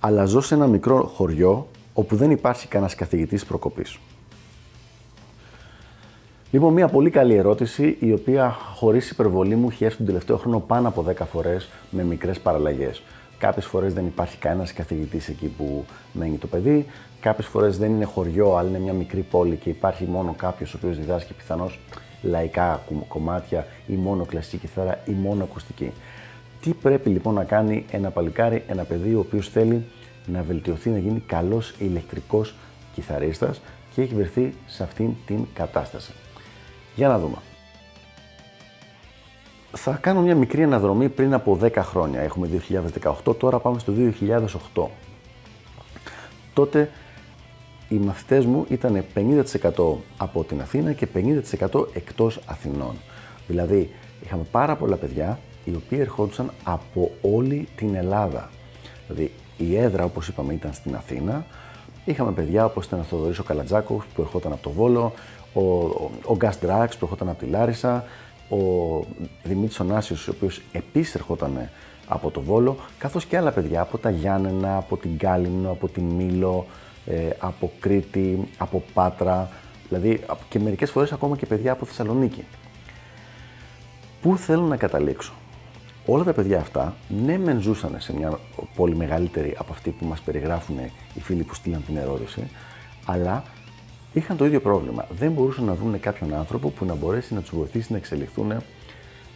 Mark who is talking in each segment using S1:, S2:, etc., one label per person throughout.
S1: αλλά ζω σε ένα μικρό χωριό όπου δεν υπάρχει κανένας καθηγητής προκοπής. Λοιπόν, μια πολύ καλή ερώτηση, η οποία χωρίς υπερβολή μου έχει έρθει τον τελευταίο χρόνο πάνω από 10 φορές με μικρές παραλλαγές. Κάποιες φορές δεν υπάρχει κανένας καθηγητής εκεί που μένει το παιδί, κάποιες φορές δεν είναι χωριό, αλλά είναι μια μικρή πόλη και υπάρχει μόνο κάποιος ο οποίος διδάσκει πιθανώς λαϊκά κομμάτια ή μόνο κλασική κιθάρα ή μόνο ακουστική. Τι πρέπει λοιπόν να κάνει ένα παλικάρι, ένα παιδί ο οποίος θέλει να βελτιωθεί, να γίνει καλός ηλεκτρικός κιθαρίστας και έχει βρεθεί σε αυτήν την κατάσταση. Για να δούμε. Θα κάνω μια μικρή αναδρομή πριν από 10 χρόνια. Έχουμε 2018, τώρα πάμε στο 2008. Τότε οι μαθητές μου ήταν 50% από την Αθήνα και 50% εκτός Αθηνών. Δηλαδή, είχαμε πάρα πολλά παιδιά οι οποίοι ερχόντουσαν από όλη την Ελλάδα. Δηλαδή η έδρα όπως είπαμε ήταν στην Αθήνα, είχαμε παιδιά όπως ήταν ο Θοδωρής ο Καλατζάκος που ερχόταν από το Βόλο, ο, ο, ο Γκάς Ντράξ που ερχόταν από τη Λάρισα, ο Δημήτρης Ωνάσιος ο οποίος επίσης ερχόταν από το Βόλο, καθώς και άλλα παιδιά από τα Γιάννενα, από την Κάλυμνο, από την Μήλο, ε, από Κρήτη, από Πάτρα, δηλαδή και μερικές φορές ακόμα και παιδιά από Θεσσαλονίκη. Πού θέλω να καταλήξω; Όλα τα παιδιά αυτά, ναι, μεν ζούσαν σε μια πόλη μεγαλύτερη από αυτή που μας περιγράφουν οι φίλοι που στείλαν την ερώτηση, αλλά είχαν το ίδιο πρόβλημα. Δεν μπορούσαν να βρουν κάποιον άνθρωπο που να μπορέσει να τους βοηθήσει να εξελιχθούν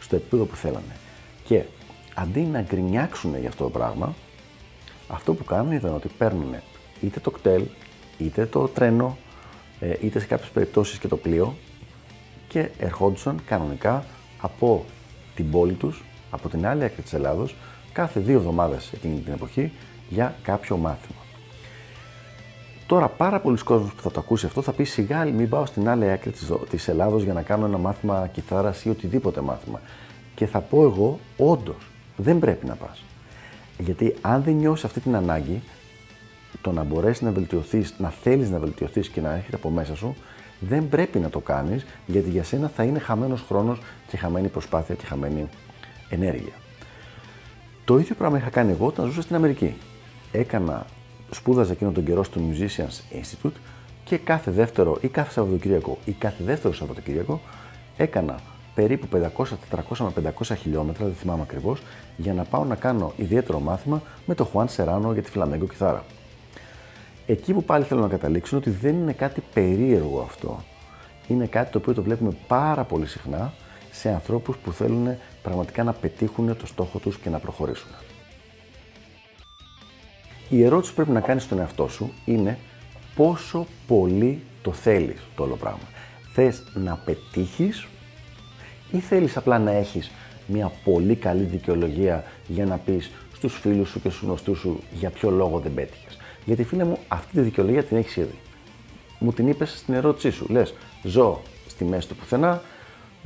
S1: στο επίπεδο που θέλανε. Και αντί να γκρινιάξουν για αυτό το πράγμα, αυτό που κάνουν ήταν ότι παίρνουν είτε το κτέλ, είτε το τρένο, ε, είτε σε κάποιες περιπτώσεις και το πλοίο και ερχόντουσαν κανονικά από την πόλη τους από την άλλη άκρη της Ελλάδος κάθε δύο εβδομάδες εκείνη την εποχή για κάποιο μάθημα. Τώρα, πάρα πολλοί κόσμοι που θα το ακούσει αυτό θα πει σιγά μην πάω στην άλλη άκρη της Ελλάδος για να κάνω ένα μάθημα κιθάρας ή οτιδήποτε μάθημα. Και θα πω εγώ, όντως, δεν πρέπει να πας. Γιατί αν δεν νιώσεις αυτή την ανάγκη, το να μπορέσεις να βελτιωθείς, να θέλεις να βελτιωθείς και να έρχεται από μέσα σου, δεν πρέπει να το κάνεις, γιατί για σένα θα είναι χαμένος χρόνος και χαμένη προσπάθεια και χαμένη ενέργεια. Το ίδιο πράγμα είχα κάνει εγώ όταν ζούσα στην Αμερική. Έκανα, σπούδαζα εκείνο τον καιρό στο Musicians Institute και κάθε δεύτερο ή κάθε Σαββατοκύριακο ή κάθε δεύτερο Σαββατοκύριακο έκανα περίπου 500, 400 με 500 χιλιόμετρα, δεν θυμάμαι ακριβώς, για να πάω να κάνω ιδιαίτερο μάθημα με το Juan Serrano για τη φλαμέγκο κιθάρα. Εκεί που πάλι θέλω να καταλήξω είναι ότι δεν είναι κάτι περίεργο αυτό. Είναι κάτι το οποίο το βλέπουμε πάρα πολύ συχνά σε ανθρώπους που θέλουν πραγματικά να πετύχουν το στόχο τους και να προχωρήσουν. Η ερώτηση που πρέπει να κάνεις στον εαυτό σου είναι πόσο πολύ το θέλεις το όλο πράγμα. Θες να πετύχεις ή θέλεις απλά να έχεις μια πολύ καλή δικαιολογία για να πεις στους φίλους σου και στους γνωστούς σου για ποιο λόγο δεν πέτυχες. Γιατί φίλε μου αυτή τη δικαιολογία την έχεις ήδη. Μου την είπες στην ερώτησή σου. Λες ζω στη μέση του πουθενά,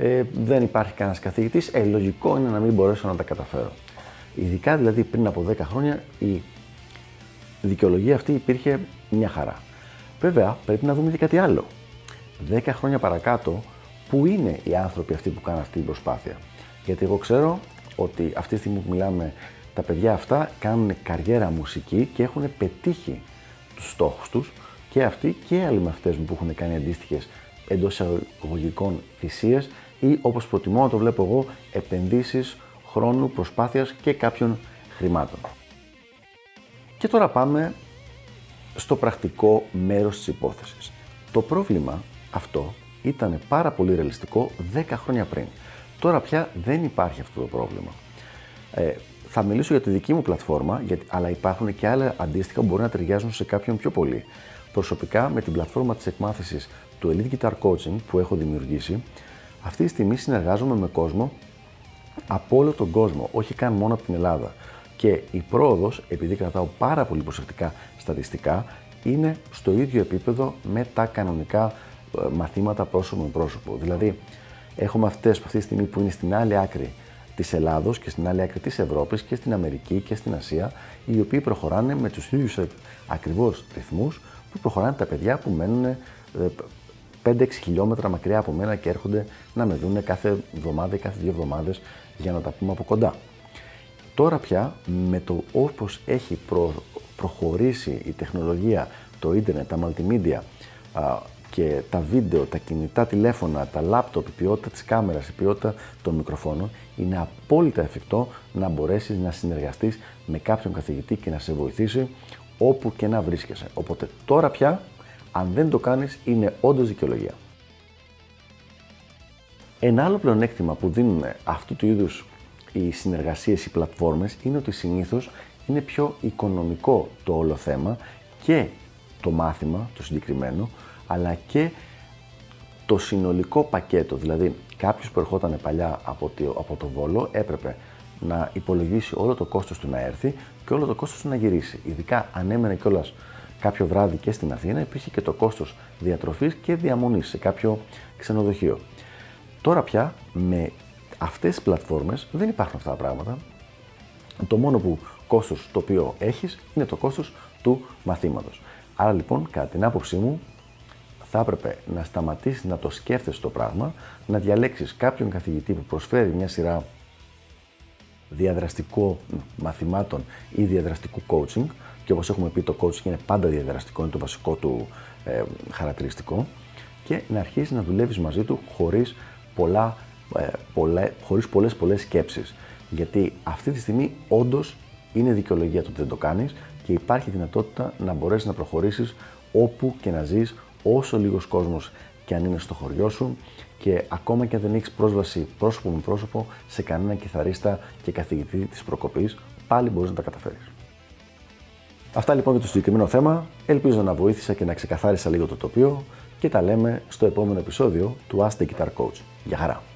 S1: ε, δεν υπάρχει κανένας καθηγητής, ε, λογικό είναι να μην μπορέσω να τα καταφέρω. Ειδικά δηλαδή πριν από 10 χρόνια η δικαιολογία αυτή υπήρχε μια χαρά. Βέβαια, πρέπει να δούμε και κάτι άλλο. 10 χρόνια παρακάτω, πού είναι οι άνθρωποι αυτοί που κάνουν αυτή την προσπάθεια; Γιατί εγώ ξέρω ότι αυτή τη στιγμή που μιλάμε, τα παιδιά αυτά κάνουν καριέρα μουσική και έχουν πετύχει τους στόχους τους και αυτοί και άλλοι μαθητές μου που έχουν κάνει αντίστοιχες εντός εισαγωγικών θυσίες ή όπως προτιμώ να το βλέπω εγώ, επενδύσεις χρόνου, προσπάθειας και κάποιων χρημάτων. Και τώρα πάμε στο πρακτικό μέρος της υπόθεσης. Το πρόβλημα αυτό ήταν πάρα πολύ ρεαλιστικό 10 χρόνια πριν. Τώρα πια δεν υπάρχει αυτό το πρόβλημα. Ε, θα μιλήσω για τη δική μου πλατφόρμα, γιατί, αλλά υπάρχουν και άλλα αντίστοιχα που μπορεί να ταιριάζουν σε κάποιον πιο πολύ. Προσωπικά με την πλατφόρμα της εκμάθησης του Elite Guitar Coaching που έχω δημιουργήσει, αυτή τη στιγμή συνεργάζομαι με κόσμο από όλο τον κόσμο, όχι καν μόνο από την Ελλάδα. Και η πρόοδος, επειδή κρατάω πάρα πολύ προσεκτικά στατιστικά, είναι στο ίδιο επίπεδο με τα κανονικά ε, μαθήματα πρόσωπο με πρόσωπο. Δηλαδή, έχουμε αυτές αυτή τη στιγμή που είναι στην άλλη άκρη της Ελλάδος και στην άλλη άκρη της Ευρώπης και στην Αμερική και στην Ασία, οι οποίοι προχωράνε με τους ίδιους ακριβώς ρυθμούς που προχωράνε τα παιδιά που μένουν 5-6 ε, χιλιόμετρα μακριά από μένα και έρχονται να με δουν κάθε εβδομάδα ή κάθε δύο εβδομάδες για να τα πούμε από κοντά. Τώρα πια με το όπως έχει προχωρήσει η τεχνολογία, το ίντερνετ, τα multimedia και τα βίντεο, τα κινητά τηλέφωνα, τα λάπτοπ, η ποιότητα της κάμερας, η ποιότητα των μικροφώνων, είναι απόλυτα εφικτό να μπορέσεις να συνεργαστείς με κάποιον καθηγητή και να σε βοηθήσει όπου και να βρίσκεσαι. Οπότε τώρα πια, αν δεν το κάνεις, είναι όντως δικαιολογία. Ένα άλλο πλεονέκτημα που δίνουν αυτού του είδους οι συνεργασίες, οι πλατφόρμες, είναι ότι συνήθως είναι πιο οικονομικό το όλο θέμα και το μάθημα, το συγκεκριμένο, αλλά και το συνολικό πακέτο. Δηλαδή, κάποιος που ερχόταν παλιά από το, από το Βόλο έπρεπε να υπολογίσει όλο το κόστος του να έρθει και όλο το κόστος του να γυρίσει. Ειδικά αν έμενε κιόλας κάποιο βράδυ και στην Αθήνα, υπήρχε και το κόστος διατροφής και διαμονής σε κάποιο ξενοδοχείο. Τώρα πια με αυτές τις πλατφόρμες δεν υπάρχουν αυτά τα πράγματα. Το μόνο που κόστος το οποίο έχεις είναι το κόστος του μαθήματος. Άρα λοιπόν, κατά την άποψή μου, θα έπρεπε να σταματήσεις να το σκέφτεσαι το πράγμα, να διαλέξεις κάποιον καθηγητή που προσφέρει μια σειρά διαδραστικών μαθημάτων ή διαδραστικού coaching και όπως έχουμε πει το coaching είναι πάντα διαδραστικό, είναι το βασικό του ε, χαρακτηριστικό και να αρχίσεις να δουλεύεις μαζί του χωρίς, πολλά, ε, πολλέ, χωρίς πολλές πολλές σκέψεις. Γιατί αυτή τη στιγμή όντως είναι δικαιολογία το ότι δεν το κάνεις και υπάρχει δυνατότητα να μπορέσεις να προχωρήσεις όπου και να ζεις όσο λίγος κόσμος και αν είναι στο χωριό σου και ακόμα και αν δεν έχεις πρόσβαση πρόσωπο με πρόσωπο σε κανένα κιθαρίστα και καθηγητή της προκοπής, πάλι μπορείς να τα καταφέρεις. Αυτά λοιπόν για το συγκεκριμένο θέμα. Ελπίζω να βοήθησα και να ξεκαθάρισα λίγο το τοπίο και τα λέμε στο επόμενο επεισόδιο του Ask the Guitar Coach. Γεια χαρά!